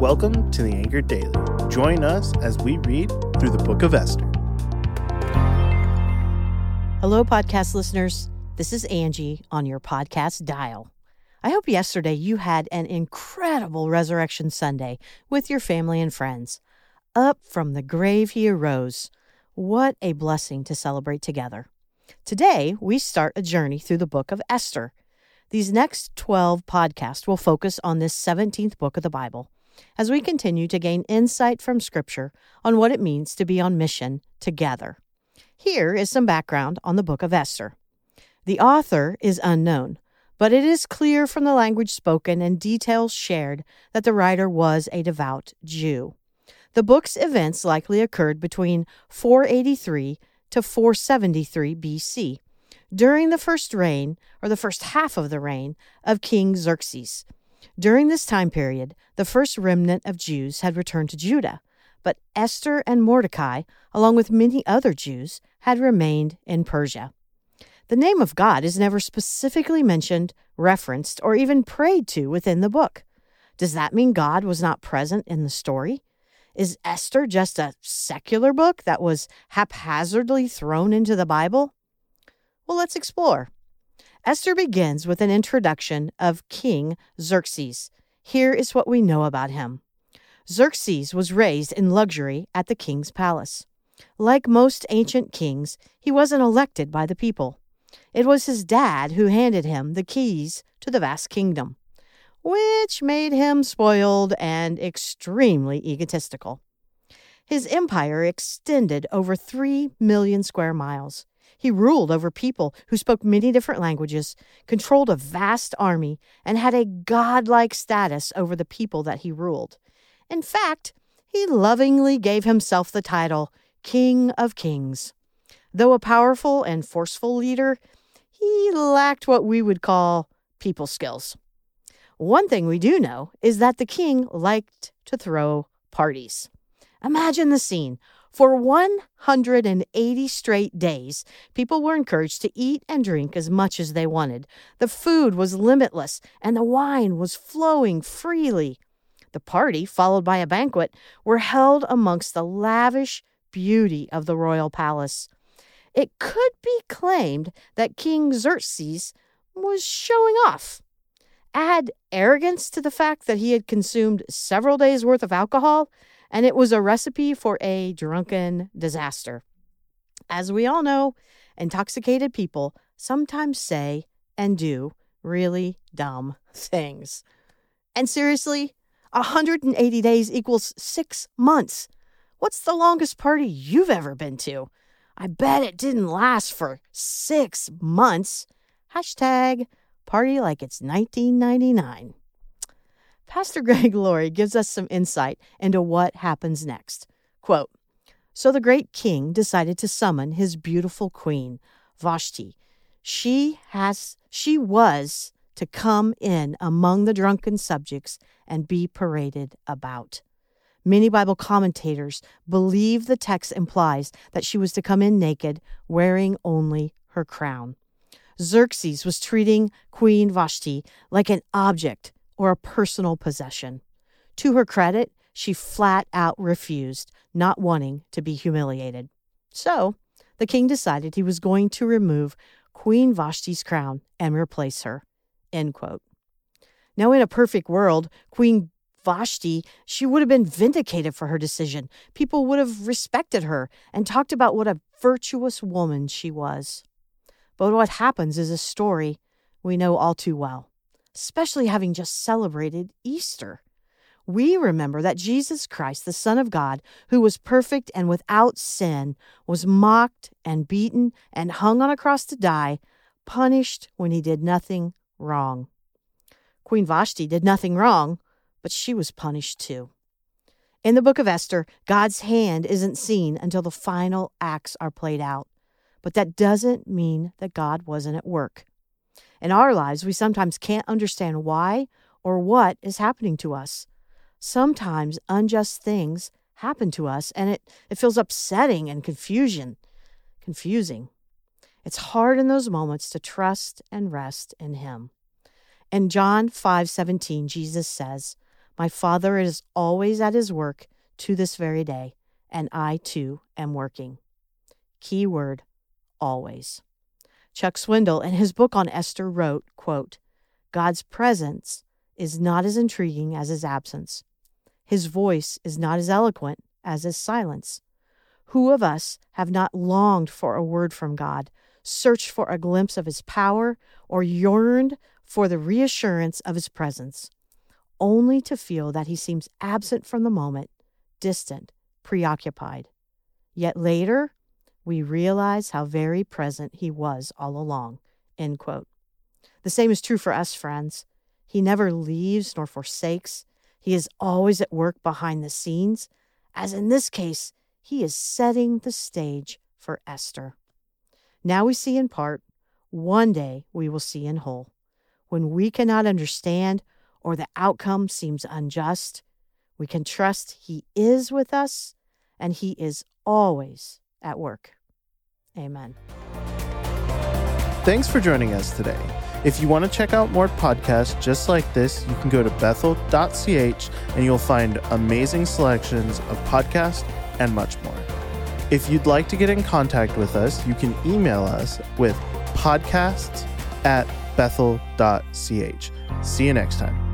Welcome to the Anchored Daily. Join us as we read through the book of Esther. Hello, podcast listeners. This is Angie on your podcast dial. I hope yesterday you had an incredible Resurrection Sunday with your family and friends. Up from the grave he arose. What a blessing to celebrate together. Today, we start a journey through the book of Esther. These next 12 podcasts will focus on this 17th book of the Bible as we continue to gain insight from Scripture on what it means to be on mission together. Here is some background on the book of Esther. The author is unknown, but it is clear from the language spoken and details shared that the writer was a devout Jew. The book's events likely occurred between 483 to 473 BC, during the first reign, or the first half of the reign, of King Xerxes. During this time period, the first remnant of Jews had returned to Judah, but Esther and Mordecai, along with many other Jews, had remained in Persia. The name of God is never specifically mentioned, referenced, or even prayed to within the book. Does that mean God was not present in the story? Is Esther just a secular book that was haphazardly thrown into the Bible? Well, let's explore. Esther begins with an introduction of King Xerxes. Here is what we know about him Xerxes was raised in luxury at the king's palace. Like most ancient kings, he wasn't elected by the people. It was his dad who handed him the keys to the vast kingdom, which made him spoiled and extremely egotistical. His empire extended over three million square miles. He ruled over people who spoke many different languages, controlled a vast army, and had a godlike status over the people that he ruled. In fact, he lovingly gave himself the title King of Kings. Though a powerful and forceful leader, he lacked what we would call people skills. One thing we do know is that the king liked to throw parties. Imagine the scene for 180 straight days, people were encouraged to eat and drink as much as they wanted. The food was limitless, and the wine was flowing freely. The party, followed by a banquet, were held amongst the lavish beauty of the royal palace. It could be claimed that King Xerxes was showing off. Add arrogance to the fact that he had consumed several days' worth of alcohol, and it was a recipe for a drunken disaster. As we all know, intoxicated people sometimes say and do really dumb things. And seriously, 180 days equals six months. What's the longest party you've ever been to? I bet it didn't last for six months. Hashtag party like it's 1999. Pastor Greg Laurie gives us some insight into what happens next. Quote So the great king decided to summon his beautiful queen, Vashti. She has she was to come in among the drunken subjects and be paraded about. Many Bible commentators believe the text implies that she was to come in naked, wearing only her crown. Xerxes was treating Queen Vashti like an object or a personal possession. To her credit, she flat out refused, not wanting to be humiliated. So, the king decided he was going to remove Queen Vashti's crown and replace her. End quote. Now, in a perfect world, Queen Vashti, she would have been vindicated for her decision. People would have respected her and talked about what a virtuous woman she was. But what happens is a story we know all too well especially having just celebrated Easter. We remember that Jesus Christ, the Son of God, who was perfect and without sin, was mocked and beaten and hung on a cross to die, punished when he did nothing wrong. Queen Vashti did nothing wrong, but she was punished too. In the book of Esther, God's hand isn't seen until the final acts are played out. But that doesn't mean that God wasn't at work. In our lives, we sometimes can't understand why or what is happening to us. Sometimes unjust things happen to us and it, it feels upsetting and confusion, confusing. It's hard in those moments to trust and rest in him. In John 5:17, Jesus says, My Father is always at his work to this very day, and I too am working. Key word always. Chuck Swindoll, in his book on Esther, wrote, quote, God's presence is not as intriguing as his absence. His voice is not as eloquent as his silence. Who of us have not longed for a word from God, searched for a glimpse of his power, or yearned for the reassurance of his presence, only to feel that he seems absent from the moment, distant, preoccupied? Yet later, we realize how very present he was all along. End quote. The same is true for us, friends. He never leaves nor forsakes. He is always at work behind the scenes, as in this case, he is setting the stage for Esther. Now we see in part, one day we will see in whole. When we cannot understand or the outcome seems unjust, we can trust He is with us and He is always at work. Amen. Thanks for joining us today. If you want to check out more podcasts just like this, you can go to bethel.ch and you'll find amazing selections of podcasts and much more. If you'd like to get in contact with us, you can email us with podcasts at bethel.ch. See you next time.